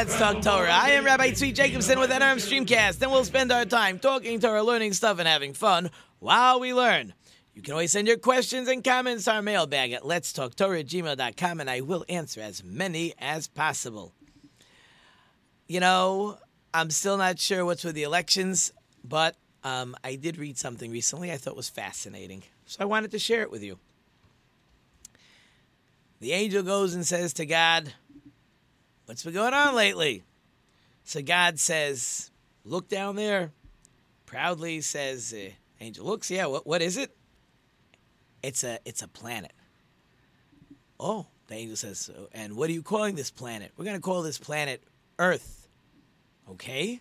Let's Talk Torah. I am Rabbi Tzvi Jacobson with NRM Streamcast, and we'll spend our time talking Torah, learning stuff, and having fun while we learn. You can always send your questions and comments to our mailbag at letstalktorah at gmail.com, and I will answer as many as possible. You know, I'm still not sure what's with the elections, but um, I did read something recently I thought was fascinating, so I wanted to share it with you. The angel goes and says to God, What's been going on lately? So God says, Look down there. Proudly says, uh, Angel looks, yeah, what, what is it? It's a, it's a planet. Oh, the angel says, and what are you calling this planet? We're going to call this planet Earth. Okay?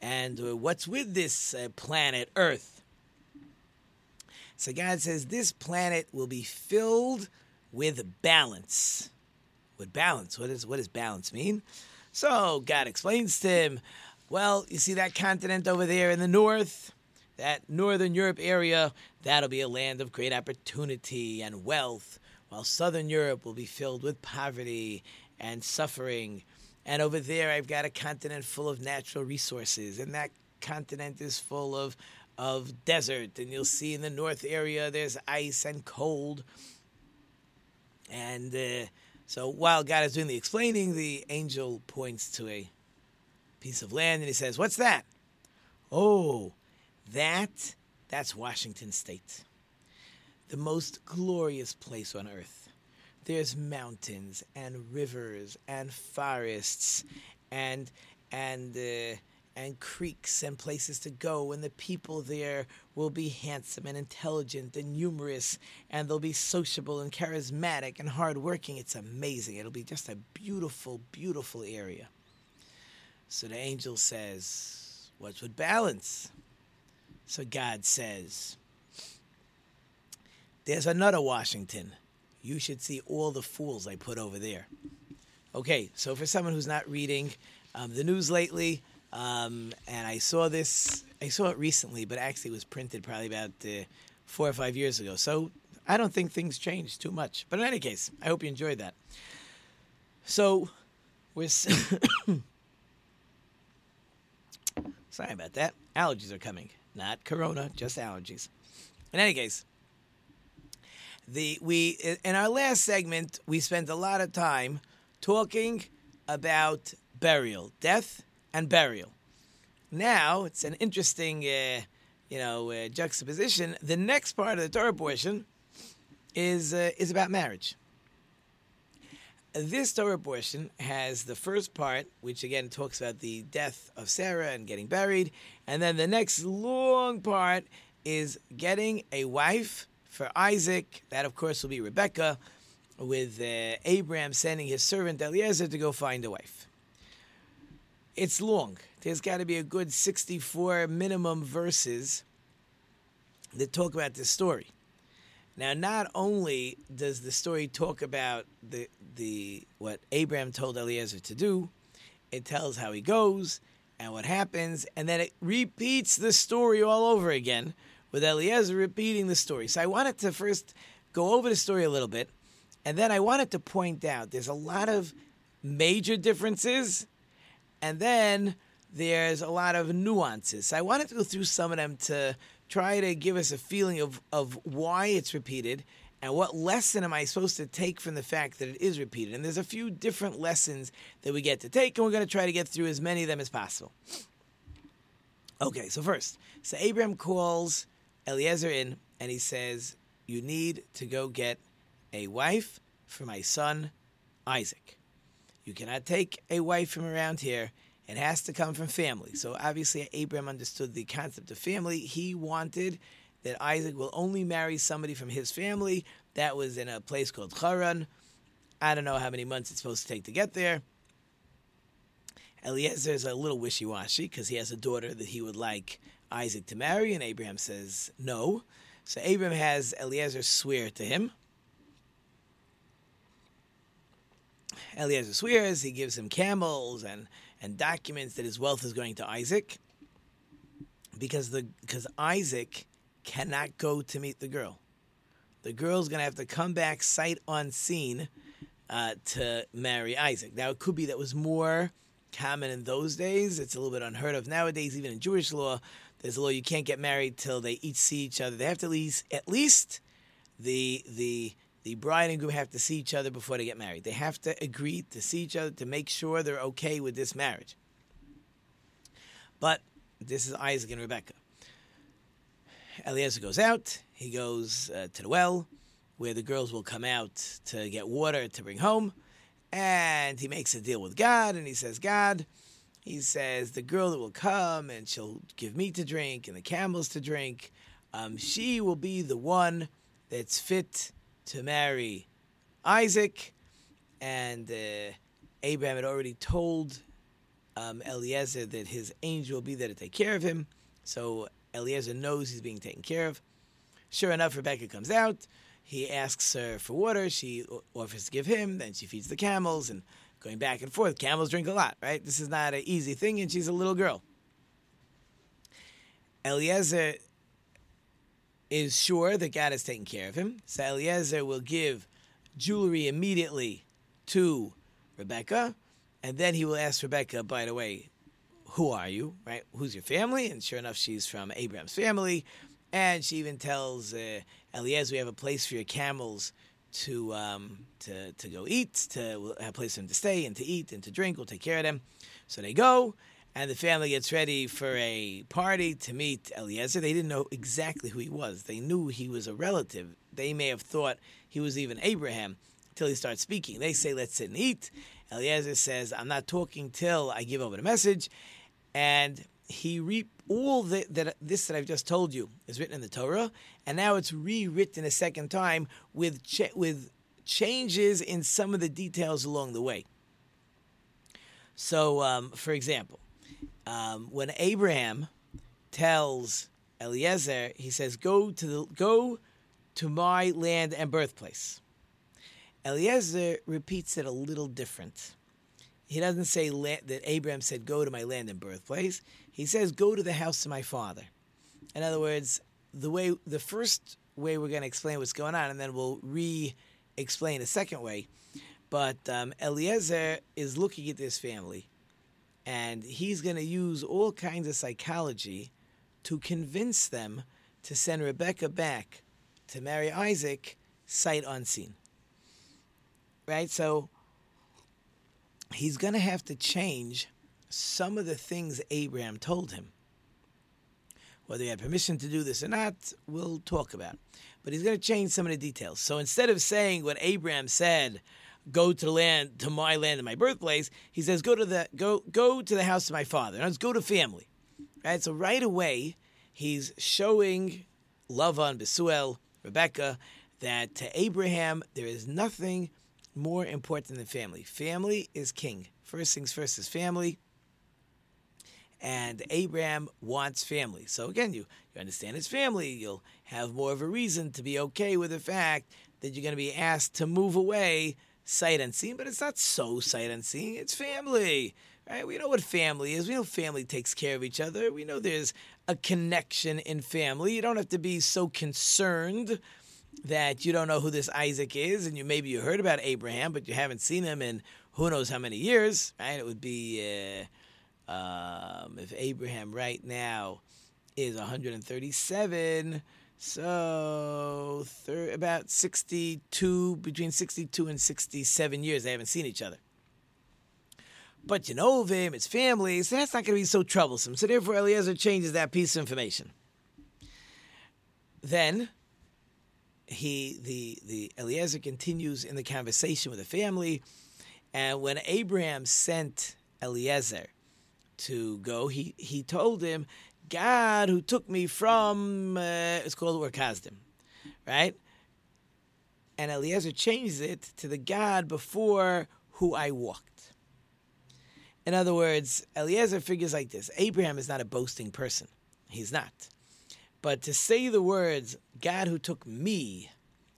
And uh, what's with this uh, planet Earth? So God says, this planet will be filled with balance. With balance. What, is, what does balance mean? So God explains to him, well, you see that continent over there in the north? That Northern Europe area, that'll be a land of great opportunity and wealth, while Southern Europe will be filled with poverty and suffering. And over there, I've got a continent full of natural resources, and that continent is full of of desert. And you'll see in the north area, there's ice and cold. And uh, so while God is doing the explaining, the angel points to a piece of land and he says, What's that? Oh, that, that's Washington State. The most glorious place on earth. There's mountains and rivers and forests and and uh, and creeks and places to go, and the people there will be handsome and intelligent and numerous, and they'll be sociable and charismatic and hardworking. It's amazing. It'll be just a beautiful, beautiful area. So the angel says, What's with balance? So God says, There's another Washington. You should see all the fools I put over there. Okay, so for someone who's not reading um, the news lately, um, and I saw this, I saw it recently, but actually it was printed probably about uh, four or five years ago. So I don't think things changed too much. But in any case, I hope you enjoyed that. So we're. sorry about that. Allergies are coming. Not corona, just allergies. In any case, the we in our last segment we spent a lot of time talking about burial, death and burial. Now it's an interesting, uh, you know, uh, juxtaposition. The next part of the Torah portion is uh, is about marriage. This Torah portion has the first part, which again talks about the death of Sarah and getting buried, and then the next long part is getting a wife for Isaac. That, of course, will be Rebecca, with uh, Abraham sending his servant Eliezer to go find a wife. It's long. There's got to be a good 64 minimum verses that talk about this story. Now, not only does the story talk about the the what Abraham told Eliezer to do, it tells how he goes and what happens, and then it repeats the story all over again with Eliezer repeating the story. So I wanted to first go over the story a little bit, and then I wanted to point out there's a lot of major differences, and then there's a lot of nuances. So I wanted to go through some of them to try to give us a feeling of, of why it's repeated and what lesson am I supposed to take from the fact that it is repeated. And there's a few different lessons that we get to take, and we're going to try to get through as many of them as possible. Okay, so first, so Abraham calls Eliezer in and he says, You need to go get a wife for my son Isaac. You cannot take a wife from around here. It has to come from family. So obviously, Abraham understood the concept of family. He wanted that Isaac will only marry somebody from his family. That was in a place called Haran. I don't know how many months it's supposed to take to get there. Eliezer is a little wishy washy because he has a daughter that he would like Isaac to marry, and Abraham says no. So Abraham has Eliezer swear to him. Eliezer swears, he gives him camels and, and documents that his wealth is going to Isaac because the because Isaac cannot go to meet the girl. The girl's going to have to come back sight unseen uh, to marry Isaac. Now, it could be that was more common in those days. It's a little bit unheard of nowadays, even in Jewish law. There's a law you can't get married till they each see each other. They have to at least, at least the the the bride and groom have to see each other before they get married. They have to agree to see each other to make sure they're okay with this marriage. But this is Isaac and Rebecca. Eliezer goes out. He goes uh, to the well where the girls will come out to get water to bring home. And he makes a deal with God and he says, God, he says, the girl that will come and she'll give me to drink and the camels to drink, um, she will be the one that's fit to marry Isaac. And uh, Abraham had already told um, Eliezer that his angel will be there to take care of him. So Eliezer knows he's being taken care of. Sure enough, Rebecca comes out. He asks her for water. She offers to give him. Then she feeds the camels and going back and forth. Camels drink a lot, right? This is not an easy thing, and she's a little girl. Eliezer is sure that God is taking care of him. So Eliezer will give jewelry immediately to Rebecca, and then he will ask Rebecca, by the way, who are you, right? Who's your family? And sure enough, she's from Abraham's family. And she even tells uh, Eliezer, we have a place for your camels to um, to to go eat, to have a place for them to stay and to eat and to drink. We'll take care of them. So they go, and the family gets ready for a party to meet Eliezer. They didn't know exactly who he was. They knew he was a relative. They may have thought he was even Abraham until he starts speaking. They say, "Let's sit and eat." Eliezer says, "I'm not talking till I give over the message," and he re all the, that this that I've just told you is written in the Torah, and now it's rewritten a second time with ch- with changes in some of the details along the way. So, um, for example, um, when Abraham tells Eliezer, he says, "Go to the go to my land and birthplace." Eliezer repeats it a little different. He doesn't say that Abraham said, "Go to my land and birthplace." He says, "Go to the house of my father." In other words, the way the first way we're going to explain what's going on, and then we'll re-explain a second way. But um, Eliezer is looking at this family, and he's going to use all kinds of psychology to convince them to send Rebecca back to marry Isaac sight unseen. Right? So he's going to have to change some of the things Abraham told him. Whether he had permission to do this or not, we'll talk about. But he's going to change some of the details. So instead of saying what Abraham said, go to land, to my land and my birthplace, he says, go to the go go to the house of my father. Let's go to family. Right? So right away, he's showing Lavan, Besuel, Rebecca, that to Abraham there is nothing more important than family. Family is king. First things first is family and Abraham wants family. So again, you, you understand his family, you'll have more of a reason to be okay with the fact that you're going to be asked to move away sight unseen, but it's not so sight unseen. It's family, right? We know what family is. We know family takes care of each other. We know there's a connection in family. You don't have to be so concerned that you don't know who this Isaac is, and you maybe you heard about Abraham, but you haven't seen him in who knows how many years, right? It would be. Uh, um, if Abraham right now is 137, so thir- about 62, between 62 and 67 years, they haven't seen each other. But you know him, it's family, so that's not going to be so troublesome. So therefore, Eliezer changes that piece of information. Then he, the the Eliezer continues in the conversation with the family, and when Abraham sent Eliezer to go, he, he told him, God who took me from, uh, it's called Ur Kasdim, right? And Eliezer changes it to the God before who I walked. In other words, Eliezer figures like this Abraham is not a boasting person. He's not. But to say the words, God who took me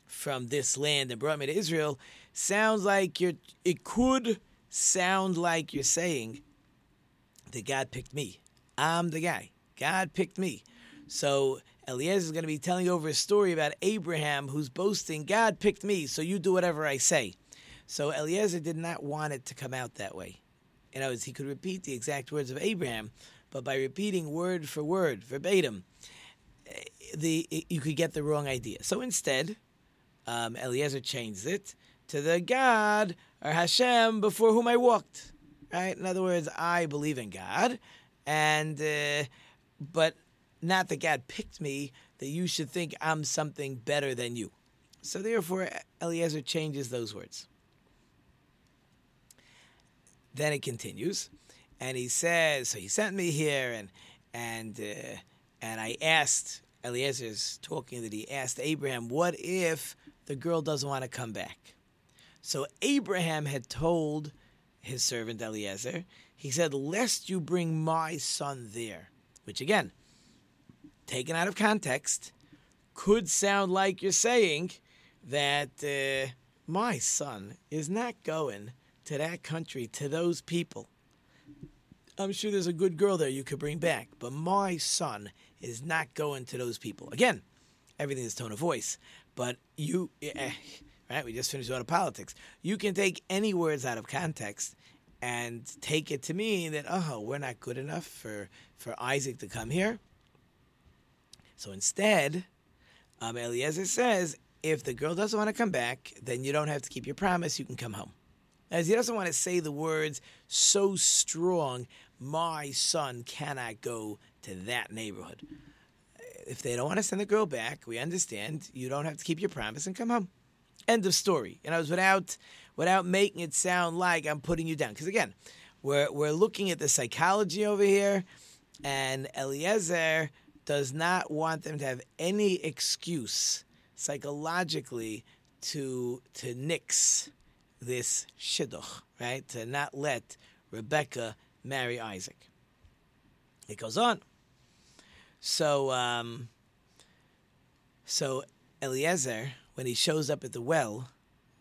from this land and brought me to Israel, sounds like you're, it could sound like you're saying that God picked me. I'm the guy. God picked me. So Eliezer is going to be telling over a story about Abraham who's boasting, God picked me, so you do whatever I say. So Eliezer did not want it to come out that way. In other words, he could repeat the exact words of Abraham, but by repeating word for word, verbatim, eh, the you could get the wrong idea. So instead, um, Eliezer changed it to the God or Hashem before whom I walked. Right? In other words, I believe in God, and uh, but not that God picked me. That you should think I'm something better than you. So therefore, Eliezer changes those words. Then it continues, and he says, "So he sent me here, and and uh, and I asked." Eliezer's talking that he asked Abraham, "What if the girl doesn't want to come back?" So Abraham had told his servant Eliezer, he said, "Lest you bring my son there," which again, taken out of context, could sound like you're saying that uh, my son is not going to that country, to those people. I'm sure there's a good girl there you could bring back, but my son is not going to those people. Again, everything is tone of voice, but you, eh, right? We just finished out of politics. You can take any words out of context and take it to mean that oh, we're not good enough for for Isaac to come here. So instead, um, Eliezer says, if the girl doesn't want to come back, then you don't have to keep your promise. You can come home. As he doesn't want to say the words so strong, my son cannot go to that neighborhood. If they don't want to send the girl back, we understand you don't have to keep your promise and come home. End of story. And I was without without making it sound like I'm putting you down. Because again, we're we're looking at the psychology over here, and Eliezer does not want them to have any excuse psychologically to to nix this shidduch, right? To not let Rebecca marry Isaac. It goes on. So, um, so Eliezer, when he shows up at the well,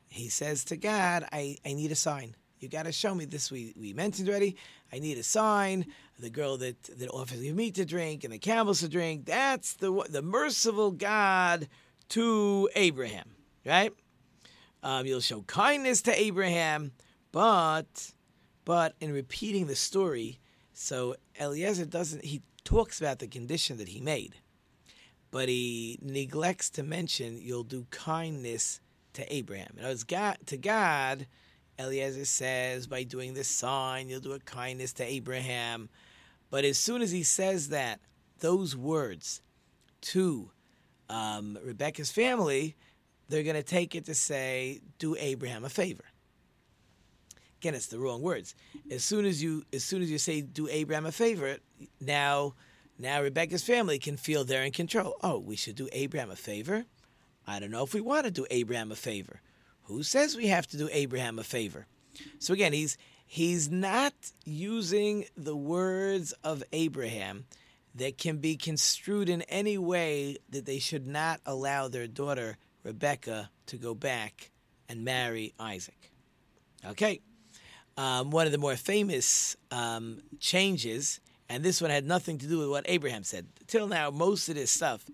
he says to God, "I, I need a sign. You got to show me this. We we mentioned already. I need a sign. The girl that that offers me meat to drink and the camels to drink. That's the the merciful God to Abraham, right? Um, you'll show kindness to Abraham, but but in repeating the story, so Eliezer doesn't. He talks about the condition that he made, but he neglects to mention you'll do kindness to Abraham. And God to God. Eliezer says, by doing this sign, you'll do a kindness to Abraham. But as soon as he says that, those words to um, Rebecca's family, they're going to take it to say, "Do Abraham a favor." Again, it's the wrong words. As soon as you, as soon as you say, "Do Abraham a favor," now, now Rebecca's family can feel they're in control. Oh, we should do Abraham a favor. I don't know if we want to do Abraham a favor. Who says we have to do Abraham a favor? So again, he's he's not using the words of Abraham that can be construed in any way that they should not allow their daughter Rebecca to go back and marry Isaac. Okay. Um, one of the more famous um, changes, and this one had nothing to do with what Abraham said. Till now, most of this stuff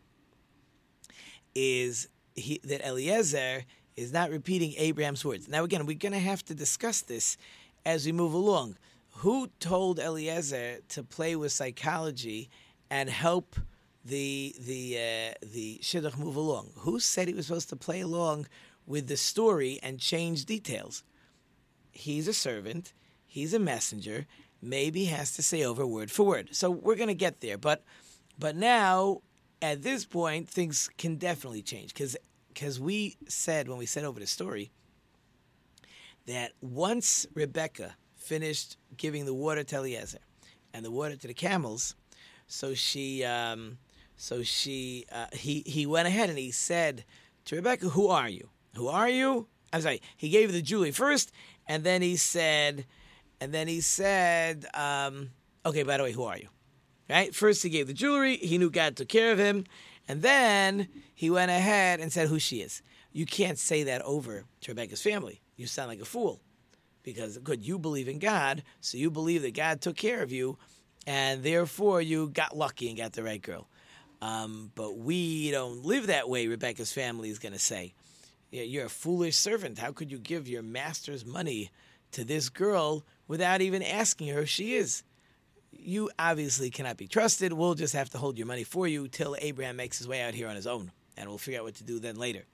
is he, that Eliezer is not repeating Abraham's words. Now, again, we're going to have to discuss this as we move along. Who told Eliezer to play with psychology and help the the uh, the shidduch move along? Who said he was supposed to play along with the story and change details? He's a servant. He's a messenger. Maybe has to say over word for word. So we're going to get there, but but now at this point things can definitely change because because we said when we said over the story that once Rebecca finished giving the water to Eliezer and the water to the camels, so she um, so she, uh, he, he went ahead and he said to Rebecca, "Who are you? Who are you?" I'm sorry. He gave the Julie first, and then he said, and then he said, um, "Okay, by the way, who are you?" Right? First, he gave the jewelry. He knew God took care of him, and then he went ahead and said who she is. You can't say that over to Rebecca's family. You sound like a fool, because good, you believe in God, so you believe that God took care of you, and therefore you got lucky and got the right girl. Um, but we don't live that way. Rebecca's family is going to say, "You're a foolish servant. How could you give your master's money to this girl without even asking her who she is?" you obviously cannot be trusted. We'll just have to hold your money for you till Abraham makes his way out here on his own, and we'll figure out what to do then later.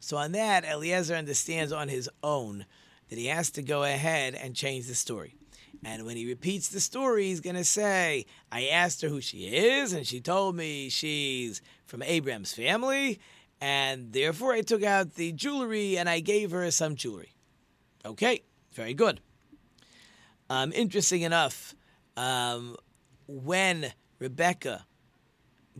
So, on that, Eliezer understands on his own that he has to go ahead and change the story. And when he repeats the story, he's going to say, I asked her who she is, and she told me she's from Abraham's family, and therefore I took out the jewelry and I gave her some jewelry. Okay, very good. Um, interesting enough, um, when Rebecca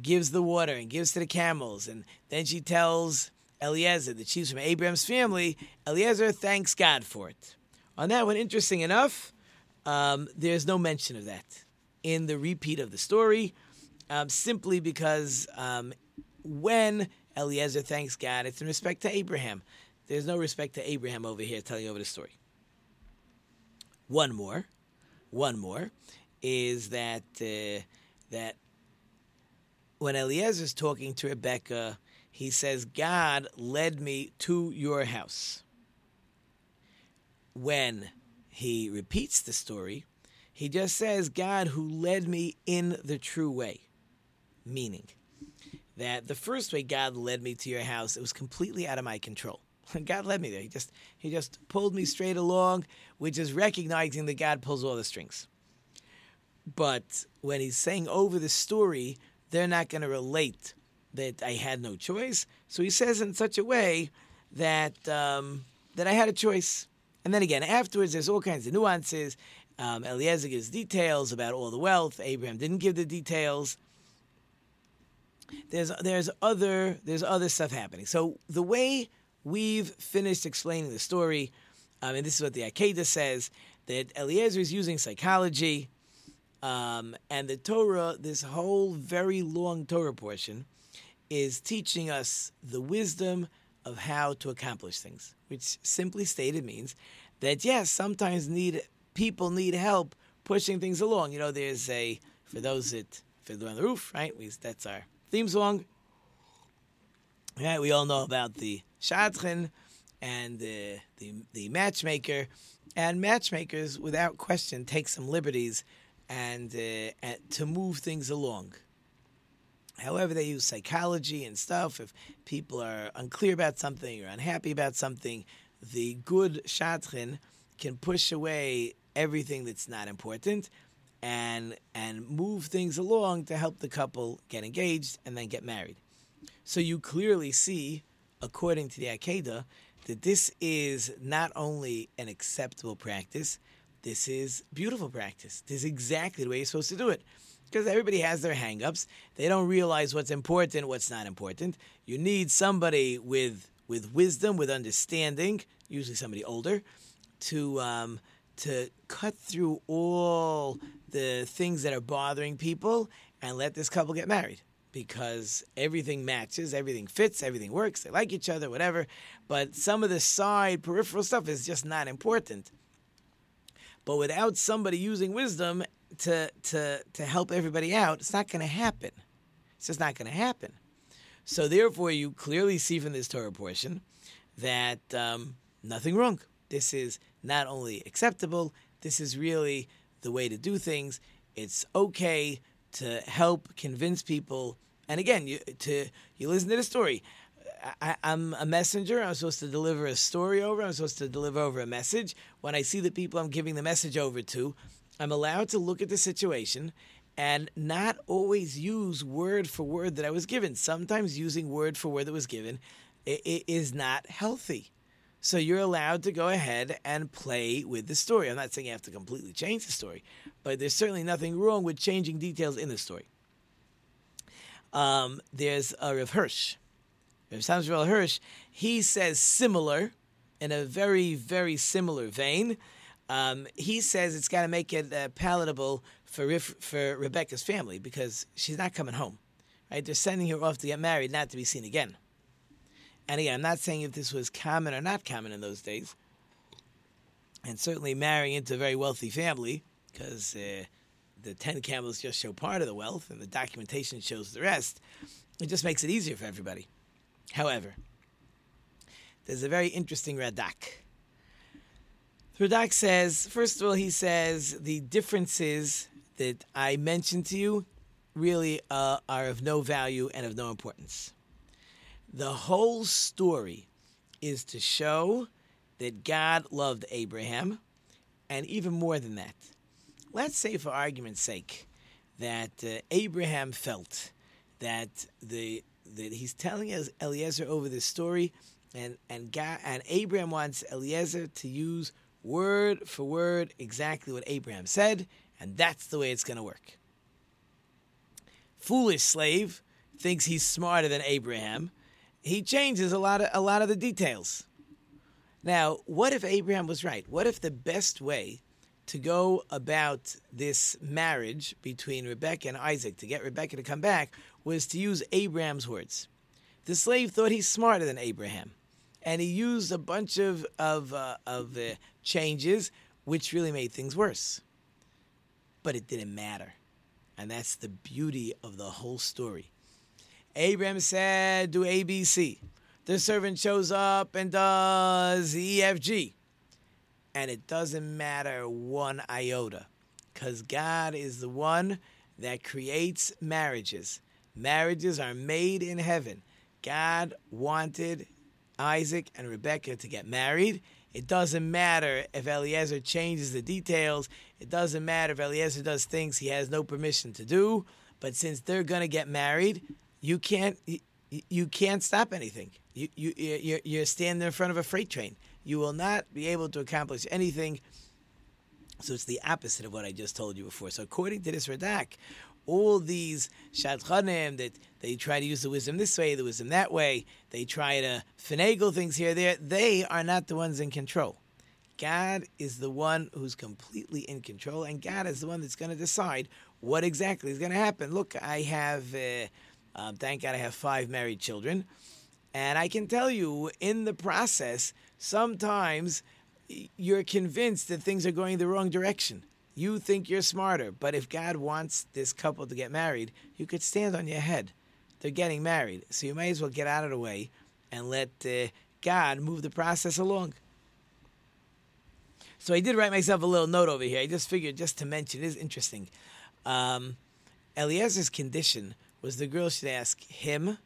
gives the water and gives to the camels, and then she tells Eliezer the she's from Abraham's family, Eliezer thanks God for it. On that one, interesting enough, um, there's no mention of that in the repeat of the story, um, simply because um, when Eliezer thanks God, it's in respect to Abraham. There's no respect to Abraham over here telling over the story. One more, one more is that uh, that when Eliezer is talking to Rebecca, he says, "God led me to your house." When he repeats the story, he just says, "God who led me in the true way," meaning that the first way God led me to your house, it was completely out of my control. God led me there. He just he just pulled me straight along, which is recognizing that God pulls all the strings. But when he's saying over the story, they're not going to relate that I had no choice. So he says in such a way that um, that I had a choice. And then again, afterwards, there's all kinds of nuances. Um, Eliezer gives details about all the wealth. Abraham didn't give the details. There's there's other there's other stuff happening. So the way we've finished explaining the story, um, and this is what the Akedah says that Eliezer is using psychology um, and the Torah, this whole very long Torah portion, is teaching us the wisdom of how to accomplish things, which simply stated means that yes, sometimes need people need help pushing things along. You know, there's a for those that Fiddler on the Roof, right? We, that's our theme song. Right, we all know about the Shadchan and the, the the matchmaker, and matchmakers, without question, take some liberties and, uh, and to move things along. However, they use psychology and stuff. If people are unclear about something or unhappy about something, the good shadchan can push away everything that's not important and and move things along to help the couple get engaged and then get married. So you clearly see, according to the Akedah, that this is not only an acceptable practice, this is beautiful practice. This is exactly the way you're supposed to do it. Because everybody has their hangups. They don't realize what's important, what's not important. You need somebody with with wisdom, with understanding, usually somebody older, to um, to cut through all the things that are bothering people and let this couple get married because everything matches, everything fits, everything works. They like each other, whatever. But some of the side peripheral stuff is just not important. But without somebody using wisdom to to to help everybody out, it's not going to happen. It's just not going to happen. So therefore, you clearly see from this Torah portion that um, nothing wrong. This is not only acceptable. This is really the way to do things. It's okay to help convince people. And again, you to you listen to the story. I, am a messenger. I'm supposed to deliver a story over. I'm supposed to deliver over a message. When I see the people I'm giving the message over to, I'm allowed to look at the situation and not always use word for word that I was given. Sometimes using word for word that was given it, it is not healthy. So you're allowed to go ahead and play with the story. I'm not saying you have to completely change the story, but there's certainly nothing wrong with changing details in the story. Um, there's a Rav Hirsch Rav Samson Raphael Hirsch, he says similar, in a very, very similar vein. Um, he says it's got to make it uh, palatable for for Rebecca's family because she's not coming home. Right? They're sending her off to get married, not to be seen again. And again, I'm not saying if this was common or not common in those days. And certainly marrying into a very wealthy family, because uh, the ten camels just show part of the wealth, and the documentation shows the rest. It just makes it easier for everybody. However, there's a very interesting Radak. The Radak says, first of all, he says the differences that I mentioned to you really uh, are of no value and of no importance. The whole story is to show that God loved Abraham, and even more than that. Let's say, for argument's sake, that uh, Abraham felt that the that he's telling Eliezer over this story, and and God and Abraham wants Eliezer to use word for word exactly what Abraham said, and that's the way it's going to work. Foolish slave thinks he's smarter than Abraham. He changes a lot of a lot of the details. Now, what if Abraham was right? What if the best way to go about this marriage between Rebecca and Isaac to get Rebecca to come back was to use Abraham's words? The slave thought he's smarter than Abraham, and he used a bunch of of uh, of uh, changes, which really made things worse. But it didn't matter, and that's the beauty of the whole story. Abraham said, "Do ABC." The servant shows up and does EFG, and it doesn't matter one iota, because God is the one that creates marriages. Marriages are made in heaven. God wanted Isaac and Rebekah to get married. It doesn't matter if Eliezer changes the details. It doesn't matter if Eliezer does things he has no permission to do. But since they're going to get married, you can't you can't stop anything. You you you're, you're standing in front of a freight train. You will not be able to accomplish anything. So it's the opposite of what I just told you before. So according to this Radak, all these shadchanim that they try to use the wisdom this way, the wisdom that way, they try to finagle things here, there, they are not the ones in control. God is the one who's completely in control, and God is the one that's going to decide what exactly is going to happen. Look, I have, uh, um, thank God, I have five married children, and I can tell you in the process, sometimes you're convinced that things are going the wrong direction. You think you're smarter, but if God wants this couple to get married, you could stand on your head. They're getting married, so you may as well get out of the way and let uh, God move the process along. So I did write myself a little note over here. I just figured just to mention, it is interesting. Um, Eliezer's condition was the girl should ask him,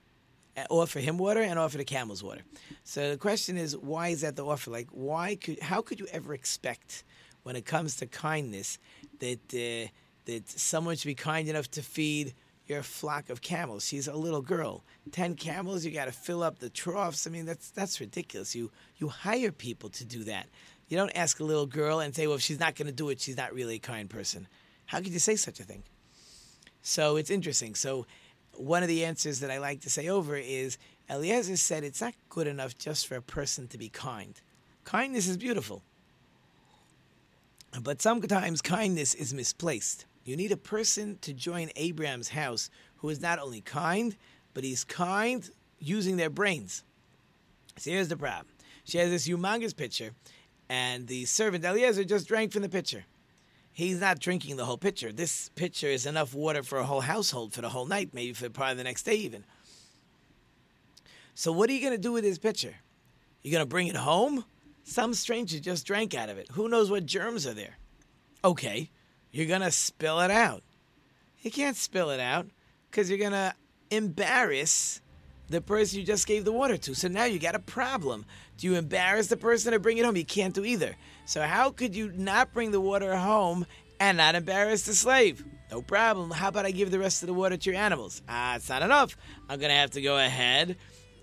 uh, offer him water and offer the camels water. So the question is, why is that the offer? Like, why could, how could you ever expect when it comes to kindness that uh, that someone should be kind enough to feed your flock of camels. She's a little girl. Ten camels, you got to fill up the troughs. I mean, that's that's ridiculous. You you hire people to do that. You don't ask a little girl and say, well, if she's not going to do it, she's not really a kind person. How could you say such a thing? So it's interesting. So one of the answers that I like to say over is Eliezer said it's not good enough just for a person to be kind. Kindness is beautiful. But sometimes kindness is misplaced. You need a person to join Abraham's house who is not only kind, but he's kind using their brains. So here's the problem. She has this humongous pitcher, and the servant Eliezer just drank from the pitcher. He's not drinking the whole pitcher. This pitcher is enough water for a whole household for the whole night, maybe for of the next day even. So what are you going to do with this pitcher? You're going to bring it home? Some stranger just drank out of it. Who knows what germs are there? Okay, you're going to spill it out. You can't spill it out because you're going to embarrass the person you just gave the water to. So now you got a problem. Do you embarrass the person or bring it home? You can't do either. So how could you not bring the water home and not embarrass the slave? No problem. How about I give the rest of the water to your animals? Ah, it's not enough. I'm going to have to go ahead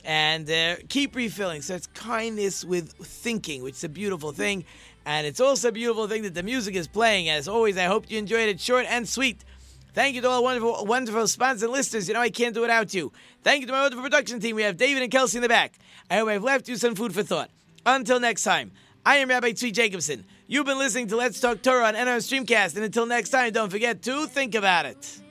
and uh, keep refilling. So it's kindness with thinking, which is a beautiful thing. And it's also a beautiful thing that the music is playing. As always, I hope you enjoyed it short and sweet. Thank you to all the wonderful, wonderful sponsors and listeners. You know I can't do without you. Thank you to my wonderful production team. We have David and Kelsey in the back. I hope I've left you some food for thought. Until next time, I am Rabbi Tzvi Jacobson. You've been listening to Let's Talk Torah on NR Streamcast, and until next time, don't forget to think about it.